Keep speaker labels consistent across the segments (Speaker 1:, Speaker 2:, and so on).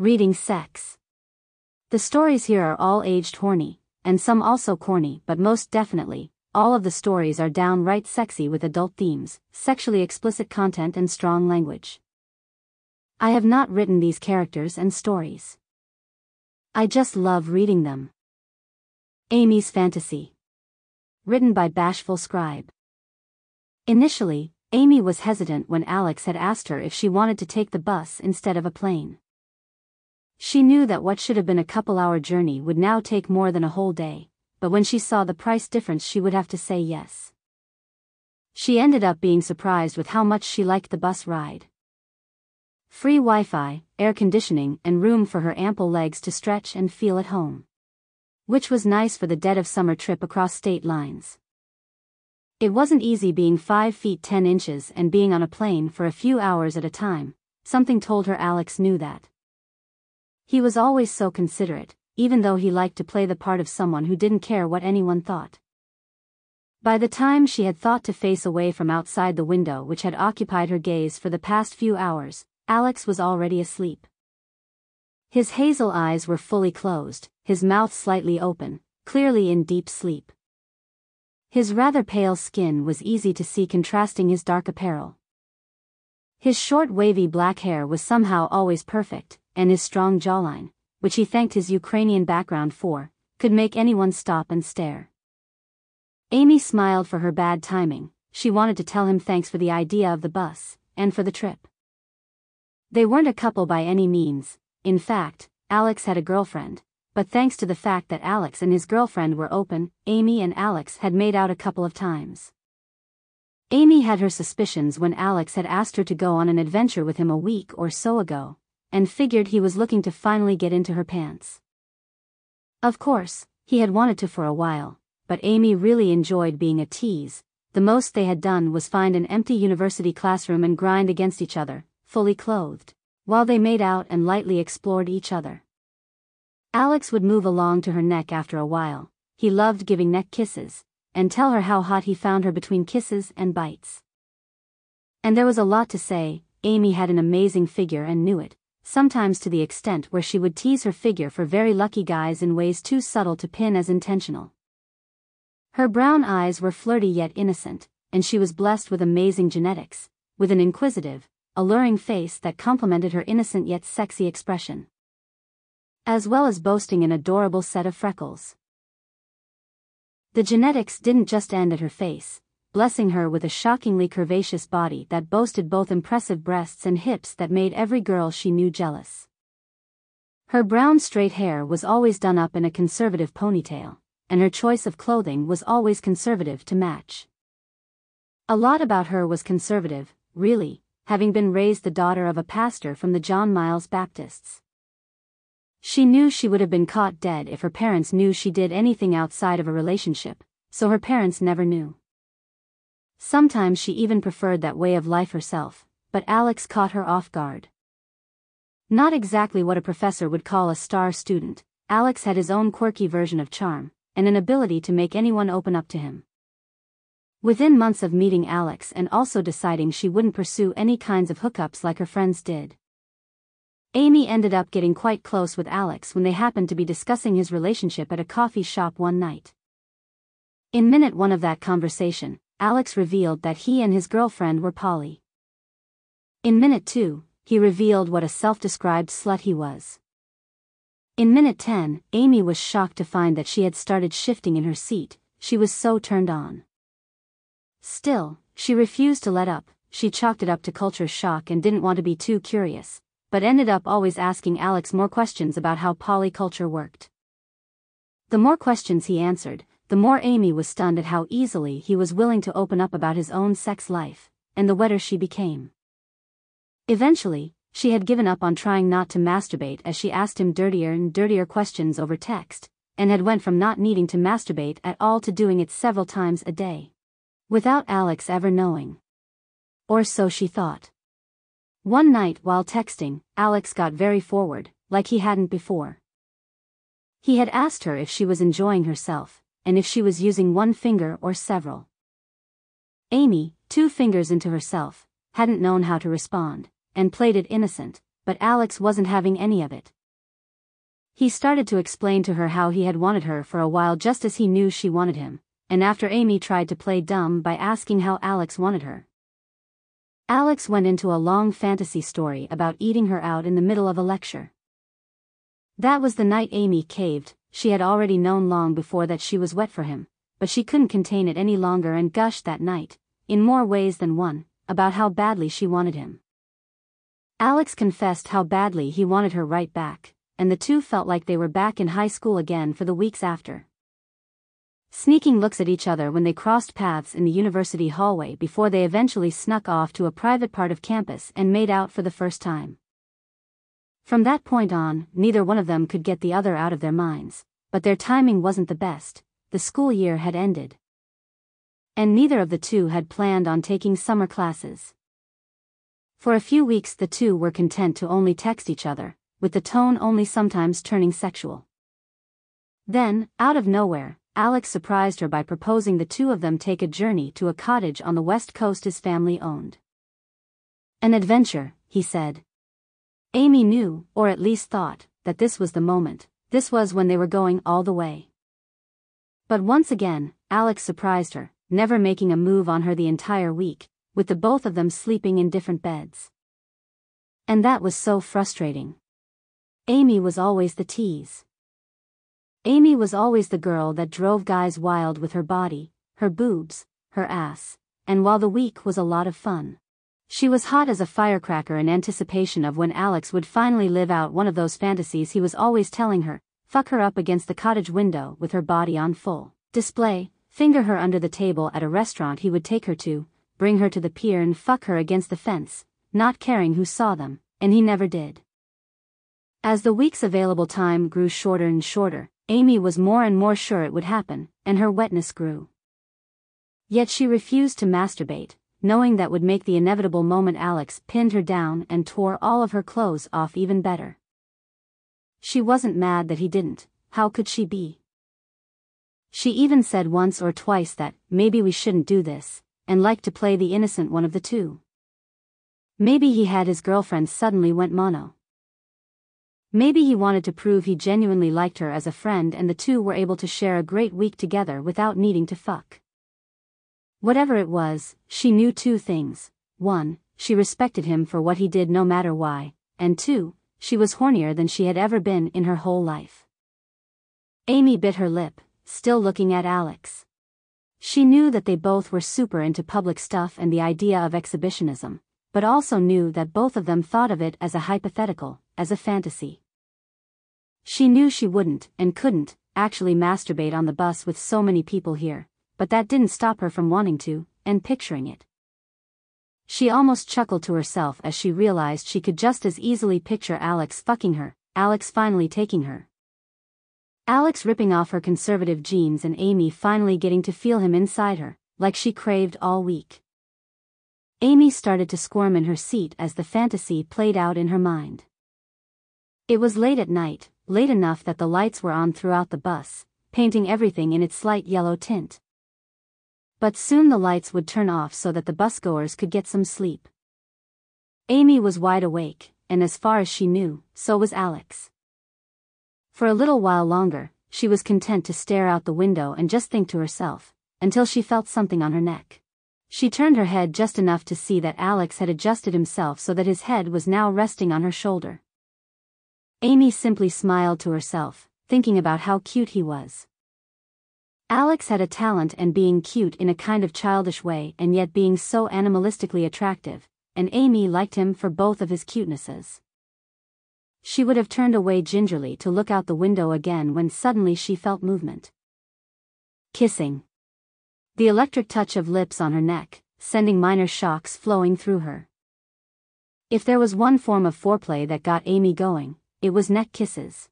Speaker 1: Reading sex. The stories here are all aged horny, and some also corny, but most definitely, all of the stories are downright sexy with adult themes, sexually explicit content, and strong language. I have not written these characters and stories. I just love reading them. Amy's Fantasy. Written by Bashful Scribe. Initially, Amy was hesitant when Alex had asked her if she wanted to take the bus instead of a plane. She knew that what should have been a couple hour journey would now take more than a whole day, but when she saw the price difference she would have to say yes. She ended up being surprised with how much she liked the bus ride. Free Wi-Fi, air conditioning and room for her ample legs to stretch and feel at home. Which was nice for the dead of summer trip across state lines. It wasn't easy being 5 feet 10 inches and being on a plane for a few hours at a time, something told her Alex knew that. He was always so considerate, even though he liked to play the part of someone who didn't care what anyone thought. By the time she had thought to face away from outside the window which had occupied her gaze for the past few hours, Alex was already asleep. His hazel eyes were fully closed, his mouth slightly open, clearly in deep sleep. His rather pale skin was easy to see contrasting his dark apparel. His short wavy black hair was somehow always perfect, and his strong jawline, which he thanked his Ukrainian background for, could make anyone stop and stare. Amy smiled for her bad timing, she wanted to tell him thanks for the idea of the bus, and for the trip. They weren't a couple by any means, in fact, Alex had a girlfriend, but thanks to the fact that Alex and his girlfriend were open, Amy and Alex had made out a couple of times. Amy had her suspicions when Alex had asked her to go on an adventure with him a week or so ago, and figured he was looking to finally get into her pants. Of course, he had wanted to for a while, but Amy really enjoyed being a tease. The most they had done was find an empty university classroom and grind against each other, fully clothed, while they made out and lightly explored each other. Alex would move along to her neck after a while, he loved giving neck kisses, and tell her how hot he found her between kisses and bites. And there was a lot to say, Amy had an amazing figure and knew it, sometimes to the extent where she would tease her figure for very lucky guys in ways too subtle to pin as intentional. Her brown eyes were flirty yet innocent, and she was blessed with amazing genetics, with an inquisitive, alluring face that complemented her innocent yet sexy expression. As well as boasting an adorable set of freckles. The genetics didn't just end at her face, blessing her with a shockingly curvaceous body that boasted both impressive breasts and hips that made every girl she knew jealous. Her brown straight hair was always done up in a conservative ponytail, and her choice of clothing was always conservative to match. A lot about her was conservative, really, having been raised the daughter of a pastor from the John Miles Baptists. She knew she would have been caught dead if her parents knew she did anything outside of a relationship, so her parents never knew. Sometimes she even preferred that way of life herself, but Alex caught her off guard. Not exactly what a professor would call a star student, Alex had his own quirky version of charm, and an ability to make anyone open up to him. Within months of meeting Alex and also deciding she wouldn't pursue any kinds of hookups like her friends did. Amy ended up getting quite close with Alex when they happened to be discussing his relationship at a coffee shop one night. In minute one of that conversation, Alex revealed that he and his girlfriend were poly. In minute 2, he revealed what a self-described slut he was. In minute 10, Amy was shocked to find that she had started shifting in her seat, she was so turned on. Still, she refused to let up, she chalked it up to culture shock and didn't want to be too curious, but ended up always asking Alex more questions about how polyculture worked. The more questions he answered, the more Amy was stunned at how easily he was willing to open up about his own sex life, and the wetter she became. Eventually, she had given up on trying not to masturbate as she asked him dirtier and dirtier questions over text, and had went from not needing to masturbate at all to doing it several times a day. Without Alex ever knowing. Or so she thought. One night while texting, Alex got very forward, like he hadn't before. He had asked her if she was enjoying herself, and if she was using one finger or several. Amy, two fingers into herself, hadn't known how to respond, and played it innocent, but Alex wasn't having any of it. He started to explain to her how he had wanted her for a while just as he knew she wanted him, and after Amy tried to play dumb by asking how Alex wanted her. Alex went into a long fantasy story about eating her out in the middle of a lecture. That was the night Amy caved, she had already known long before that she was wet for him, but she couldn't contain it any longer and gushed that night, in more ways than one, about how badly she wanted him. Alex confessed how badly he wanted her right back, and the two felt like they were back in high school again for the weeks after. Sneaking looks at each other when they crossed paths in the university hallway before they eventually snuck off to a private part of campus and made out for the first time. From that point on, neither one of them could get the other out of their minds, but their timing wasn't the best, the school year had ended. And neither of the two had planned on taking summer classes. For a few weeks the two were content to only text each other, with the tone only sometimes turning sexual. Then, out of nowhere, Alex surprised her by proposing the two of them take a journey to a cottage on the west coast his family owned. An adventure, he said. Amy knew, or at least thought, that this was the moment, this was when they were going all the way. But once again, Alex surprised her, never making a move on her the entire week, with the both of them sleeping in different beds. And that was so frustrating. Amy was always the tease. Amy was always the girl that drove guys wild with her body, her boobs, her ass, and while the week was a lot of fun. She was hot as a firecracker in anticipation of when Alex would finally live out one of those fantasies he was always telling her, fuck her up against the cottage window with her body on full display, finger her under the table at a restaurant he would take her to, bring her to the pier and fuck her against the fence, not caring who saw them, and he never did. As the week's available time grew shorter and shorter, Amy was more and more sure it would happen, and her wetness grew. Yet she refused to masturbate, knowing that would make the inevitable moment Alex pinned her down and tore all of her clothes off even better. She wasn't mad that he didn't, how could she be? She even said once or twice that, maybe we shouldn't do this, and liked to play the innocent one of the two. Maybe he had his girlfriend suddenly went mono. Maybe he wanted to prove he genuinely liked her as a friend and the two were able to share a great week together without needing to fuck. Whatever it was, she knew two things. One, she respected him for what he did no matter why, and two, she was hornier than she had ever been in her whole life. Amy bit her lip, still looking at Alex. She knew that they both were super into public stuff and the idea of exhibitionism, but also knew that both of them thought of it as a hypothetical, as a fantasy. She knew she wouldn't, and couldn't, actually masturbate on the bus with so many people here, but that didn't stop her from wanting to, and picturing it. She almost chuckled to herself as she realized she could just as easily picture Alex fucking her, Alex finally taking her. Alex ripping off her conservative jeans and Amy finally getting to feel him inside her, like she craved all week. Amy started to squirm in her seat as the fantasy played out in her mind. It was late at night, late enough that the lights were on throughout the bus, painting everything in its slight yellow tint. But soon the lights would turn off so that the busgoers could get some sleep. Amy was wide awake, and as far as she knew, so was Alex. For a little while longer, she was content to stare out the window and just think to herself, until she felt something on her neck. She turned her head just enough to see that Alex had adjusted himself so that his head was now resting on her shoulder. Amy simply smiled to herself, thinking about how cute he was. Alex had a talent and being cute in a kind of childish way and yet being so animalistically attractive, and Amy liked him for both of his cutenesses. She would have turned away gingerly to look out the window again when suddenly she felt movement. Kissing. The electric touch of lips on her neck, sending minor shocks flowing through her. If there was one form of foreplay that got Amy going, it was neck kisses.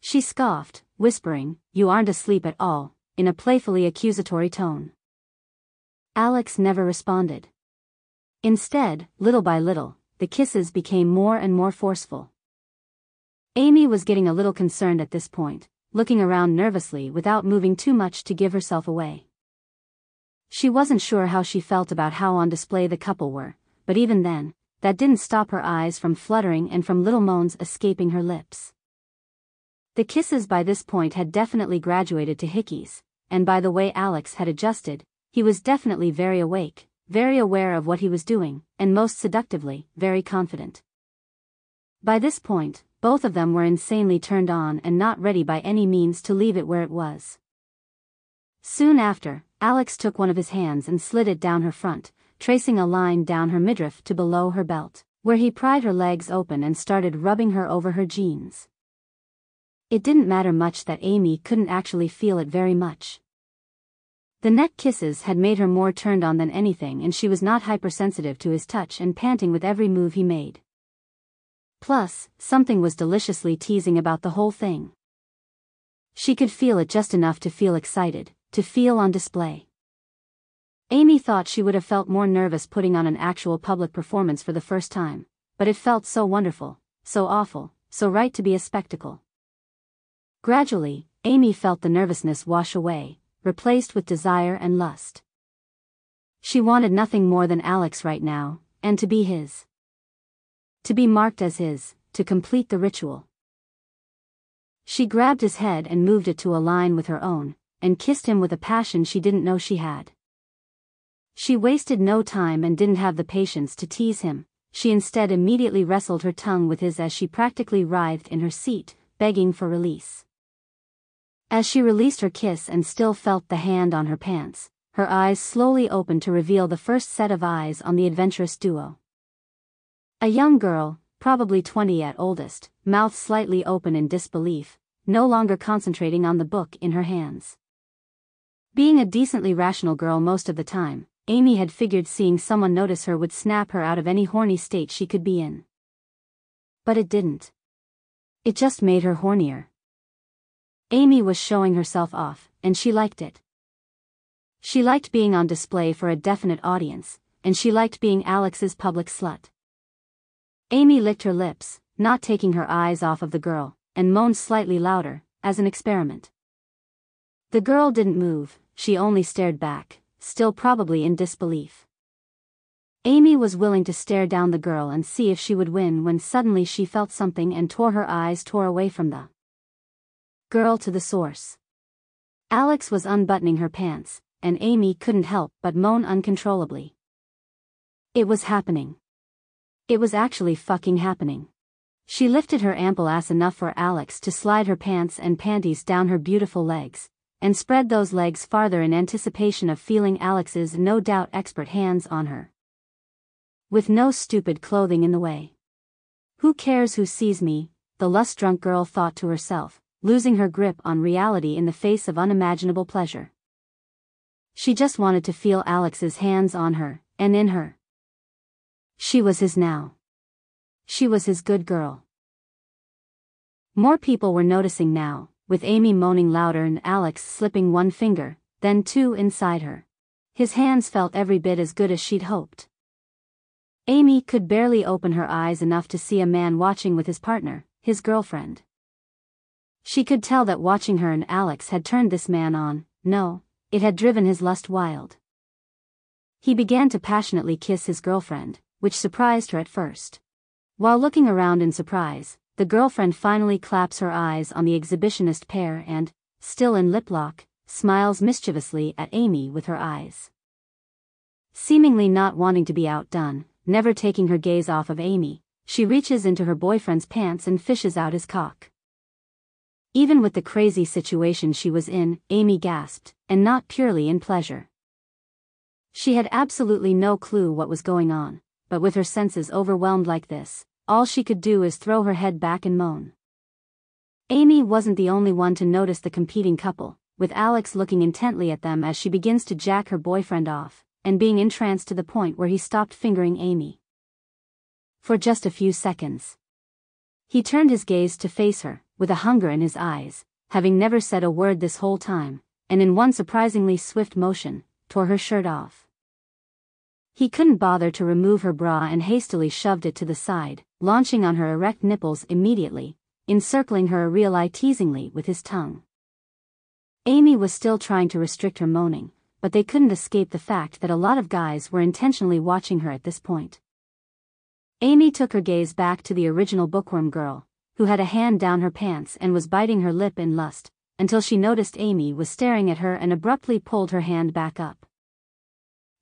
Speaker 1: She scoffed, whispering, You aren't asleep at all, in a playfully accusatory tone. Alex never responded. Instead, little by little, the kisses became more and more forceful. Amy was getting a little concerned at this point, looking around nervously without moving too much to give herself away. She wasn't sure how she felt about how on display the couple were, but even then, that didn't stop her eyes from fluttering and from little moans escaping her lips. The kisses by this point had definitely graduated to hickeys, and by the way Alex had adjusted, he was definitely very awake, very aware of what he was doing, and most seductively, very confident. By this point, both of them were insanely turned on and not ready by any means to leave it where it was. Soon after, Alex took one of his hands and slid it down her front, tracing a line down her midriff to below her belt, where he pried her legs open and started rubbing her over her jeans. It didn't matter much that Amy couldn't actually feel it very much. The neck kisses had made her more turned on than anything and she was not hypersensitive to his touch and panting with every move he made. Plus, something was deliciously teasing about the whole thing. She could feel it just enough to feel excited, to feel on display. Amy thought she would have felt more nervous putting on an actual public performance for the first time, but it felt so wonderful, so awful, so right to be a spectacle. Gradually, Amy felt the nervousness wash away, replaced with desire and lust. She wanted nothing more than Alex right now, and to be his. To be marked as his, to complete the ritual. She grabbed his head and moved it to align with her own, and kissed him with a passion she didn't know she had. She wasted no time and didn't have the patience to tease him, she instead immediately wrestled her tongue with his as she practically writhed in her seat, begging for release. As she released her kiss and still felt the hand on her pants, her eyes slowly opened to reveal the first set of eyes on the adventurous duo. A young girl, probably 20 at oldest, mouth slightly open in disbelief, no longer concentrating on the book in her hands. Being a decently rational girl most of the time, Amy had figured seeing someone notice her would snap her out of any horny state she could be in. But it didn't. It just made her hornier. Amy was showing herself off, and she liked it. She liked being on display for a definite audience, and she liked being Alex's public slut. Amy licked her lips, not taking her eyes off of the girl, and moaned slightly louder, as an experiment. The girl didn't move, she only stared back, still probably in disbelief. Amy was willing to stare down the girl and see if she would win when suddenly she felt something and tore her eyes tore away from the Girl to the source. Alex was unbuttoning her pants, and Amy couldn't help but moan uncontrollably. It was happening. It was actually fucking happening. She lifted her ample ass enough for Alex to slide her pants and panties down her beautiful legs, and spread those legs farther in anticipation of feeling Alex's no doubt expert hands on her. With no stupid clothing in the way. Who cares who sees me, the lust-drunk girl thought to herself, losing her grip on reality in the face of unimaginable pleasure. She just wanted to feel Alex's hands on her, and in her. She was his now. She was his good girl. More people were noticing now, with Amy moaning louder and Alex slipping one finger, then two inside her. His hands felt every bit as good as she'd hoped. Amy could barely open her eyes enough to see a man watching with his partner, his girlfriend. She could tell that watching her and Alex had turned this man on, no, it had driven his lust wild. He began to passionately kiss his girlfriend, which surprised her at first. While looking around in surprise, the girlfriend finally claps her eyes on the exhibitionist pair and, still in lip lock, smiles mischievously at Amy with her eyes. Seemingly not wanting to be outdone, never taking her gaze off of Amy, she reaches into her boyfriend's pants and fishes out his cock. Even with the crazy situation she was in, Amy gasped, and not purely in pleasure. She had absolutely no clue what was going on, but with her senses overwhelmed like this, all she could do is throw her head back and moan. Amy wasn't the only one to notice the competing couple, with Alex looking intently at them as she begins to jack her boyfriend off, and being entranced to the point where he stopped fingering Amy. For just a few seconds. He turned his gaze to face her, with a hunger in his eyes, having never said a word this whole time, and in one surprisingly swift motion, tore her shirt off. He couldn't bother to remove her bra and hastily shoved it to the side, launching on her erect nipples immediately, encircling her real teasingly with his tongue. Amy was still trying to restrict her moaning, but they couldn't escape the fact that a lot of guys were intentionally watching her at this point. Amy took her gaze back to the original bookworm girl, who had a hand down her pants and was biting her lip in lust, until she noticed Amy was staring at her and abruptly pulled her hand back up.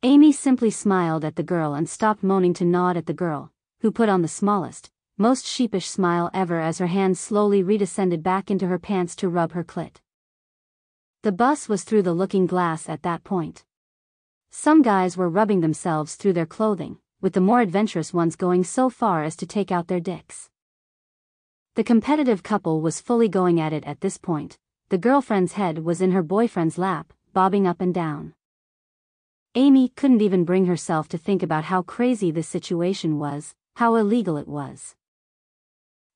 Speaker 1: Amy simply smiled at the girl and stopped moaning to nod at the girl, who put on the smallest, most sheepish smile ever as her hand slowly redescended back into her pants to rub her clit. The bus was through the looking glass at that point. Some guys were rubbing themselves through their clothing, with the more adventurous ones going so far as to take out their dicks. The competitive couple was fully going at it at this point, the girlfriend's head was in her boyfriend's lap, bobbing up and down. Amy couldn't even bring herself to think about how crazy this situation was, how illegal it was.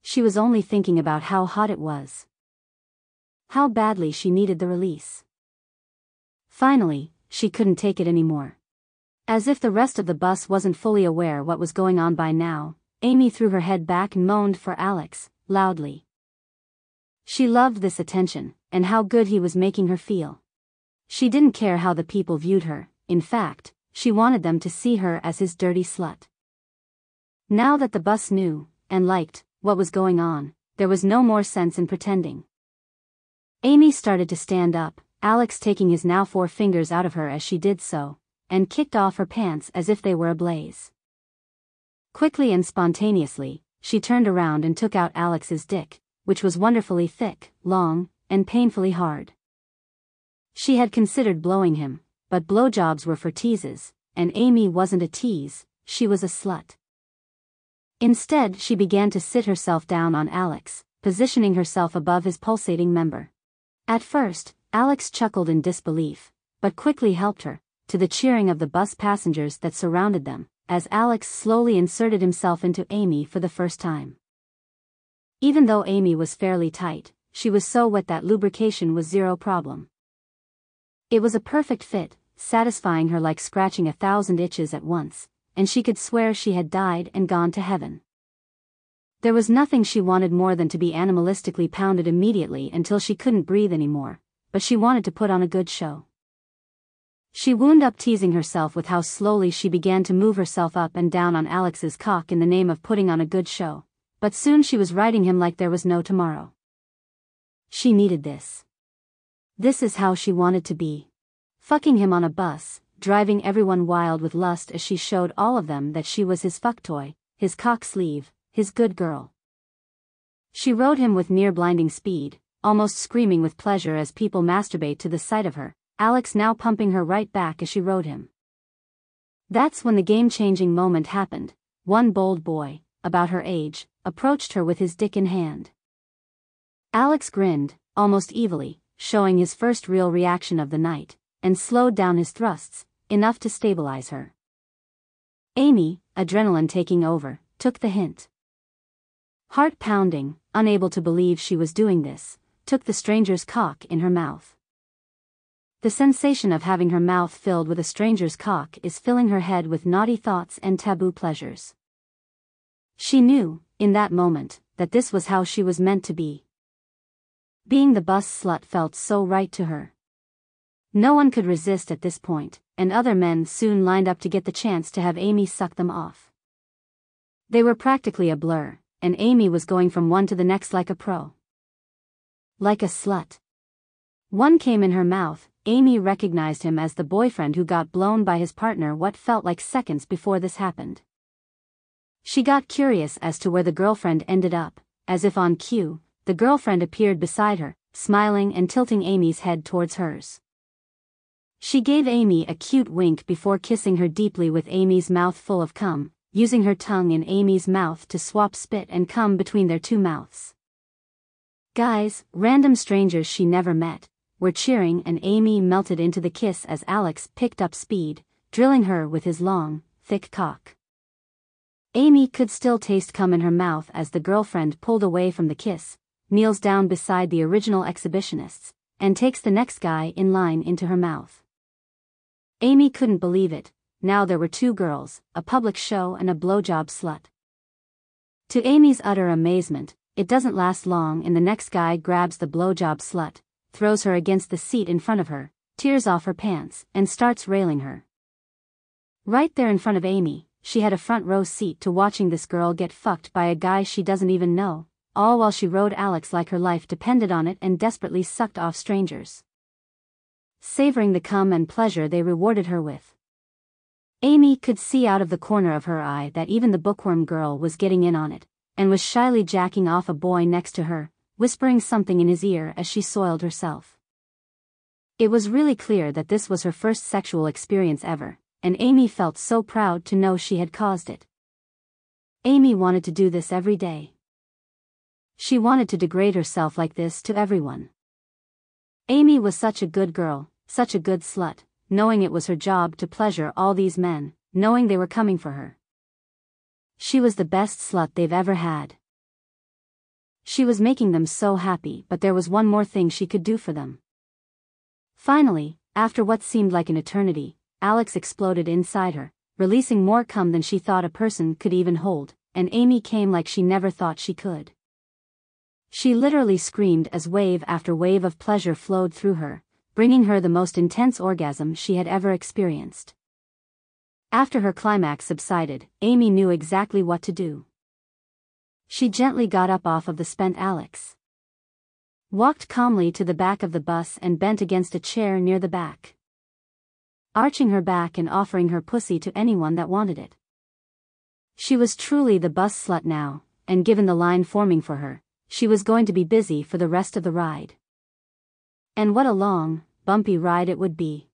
Speaker 1: She was only thinking about how hot it was. How badly she needed the release. Finally, she couldn't take it anymore. As if the rest of the bus wasn't fully aware what was going on by now, Amy threw her head back and moaned for Alex, loudly. She loved this attention, and how good he was making her feel. She didn't care how the people viewed her, in fact, she wanted them to see her as his dirty slut. Now that the bus knew, and liked, what was going on, there was no more sense in pretending. Amy started to stand up, Alex taking his now four fingers out of her as she did so, and kicked off her pants as if they were ablaze. Quickly and spontaneously, she turned around and took out Alex's dick, which was wonderfully thick, long, and painfully hard. She had considered blowing him, but blowjobs were for teases, and Amy wasn't a tease, she was a slut. Instead, she began to sit herself down on Alex, positioning herself above his pulsating member. At first, Alex chuckled in disbelief, but quickly helped her, to the cheering of the bus passengers that surrounded them, as Alex slowly inserted himself into Amy for the first time. Even though Amy was fairly tight, she was so wet that lubrication was zero problem. It was a perfect fit, satisfying her like scratching a thousand itches at once, and she could swear she had died and gone to heaven. There was nothing she wanted more than to be animalistically pounded immediately until she couldn't breathe anymore, but she wanted to put on a good show. She wound up teasing herself with how slowly she began to move herself up and down on Alex's cock in the name of putting on a good show, but soon she was riding him like there was no tomorrow. She needed this. This is how she wanted to be. Fucking him on a bus, driving everyone wild with lust as she showed all of them that she was his fuck toy, his cock sleeve, his good girl. She rode him with near blinding speed, almost screaming with pleasure as people masturbate to the sight of her, Alex now pumping her right back as she rode him. That's when the game-changing moment happened. One bold boy, about her age, approached her with his dick in hand. Alex grinned, almost evilly, showing his first real reaction of the night, and slowed down his thrusts, enough to stabilize her. Amy, adrenaline taking over, took the hint. Heart pounding, unable to believe she was doing this, took the stranger's cock in her mouth. The sensation of having her mouth filled with a stranger's cock is filling her head with naughty thoughts and taboo pleasures. She knew, in that moment, that this was how she was meant to be. Being the bus slut felt so right to her. No one could resist at this point, and other men soon lined up to get the chance to have Amy suck them off. They were practically a blur, and Amy was going from one to the next like a pro. Like a slut. One came in her mouth, Amy recognized him as the boyfriend who got blown by his partner what felt like seconds before this happened. She got curious as to where the girlfriend ended up, as if on cue, the girlfriend appeared beside her, smiling and tilting Amy's head towards hers. She gave Amy a cute wink before kissing her deeply with Amy's mouth full of cum, using her tongue in Amy's mouth to swap spit and cum between their two mouths. Guys, random strangers she never met, were cheering and Amy melted into the kiss as Alex picked up speed, drilling her with his long, thick cock. Amy could still taste cum in her mouth as the girlfriend pulled away from the kiss, kneels down beside the original exhibitionists, and takes the next guy in line into her mouth. Amy couldn't believe it, now there were two girls, a public show and a blowjob slut. To Amy's utter amazement, it doesn't last long and the next guy grabs the blowjob slut, throws her against the seat in front of her, tears off her pants, and starts railing her. Right there in front of Amy, she had a front row seat to watching this girl get fucked by a guy she doesn't even know, all while she rode Alex like her life depended on it and desperately sucked off strangers. Savoring the cum and pleasure they rewarded her with. Amy could see out of the corner of her eye that even the bookworm girl was getting in on it, and was shyly jacking off a boy next to her, whispering something in his ear as she soiled herself. It was really clear that this was her first sexual experience ever, and Amy felt so proud to know she had caused it. Amy wanted to do this every day. She wanted to degrade herself like this to everyone. Amy was such a good girl, such a good slut, knowing it was her job to pleasure all these men, knowing they were coming for her. She was the best slut they've ever had. She was making them so happy but there was one more thing she could do for them. Finally, after what seemed like an eternity, Alex exploded inside her, releasing more cum than she thought a person could even hold, and Amy came like she never thought she could. She literally screamed as wave after wave of pleasure flowed through her, bringing her the most intense orgasm she had ever experienced. After her climax subsided, Amy knew exactly what to do. She gently got up off of the spent Alex. Walked calmly to the back of the bus and bent against a chair near the back. Arching her back and offering her pussy to anyone that wanted it. She was truly the bus slut now, and given the line forming for her, she was going to be busy for the rest of the ride. And what a long, bumpy ride it would be.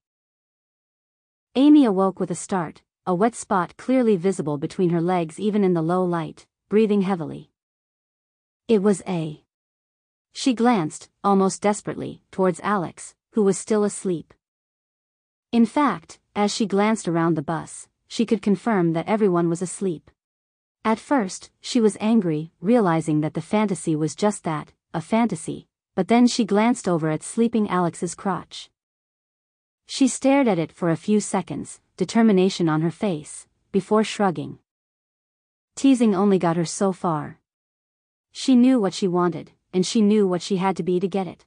Speaker 1: Amy awoke with a start, a wet spot clearly visible between her legs even in the low light, breathing heavily. It was A. She glanced, almost desperately, towards Alex, who was still asleep. In fact, as she glanced around the bus, she could confirm that everyone was asleep. At first, she was angry, realizing that the fantasy was just that, a fantasy, but then she glanced over at sleeping Alex's crotch. She stared at it for a few seconds, determination on her face, before shrugging. Teasing only got her so far. She knew what she wanted, and she knew what she had to be to get it.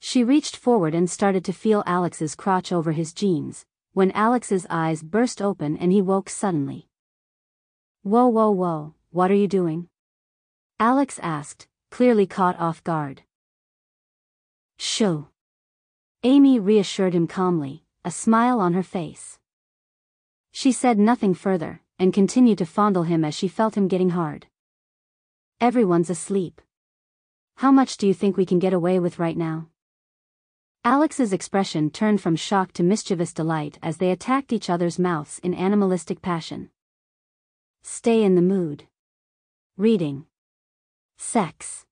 Speaker 1: She reached forward and started to feel Alex's crotch over his jeans, when Alex's eyes burst open and he woke suddenly. Whoa whoa whoa, what are you doing? Alex asked, clearly caught off guard. Shoo. Amy reassured him calmly, a smile on her face. She said nothing further, and continued to fondle him as she felt him getting hard. Everyone's asleep. How much do you think we can get away with right now? Alex's expression turned from shock to mischievous delight as they attacked each other's mouths in animalistic passion. Stay in the mood. Reading. Sex.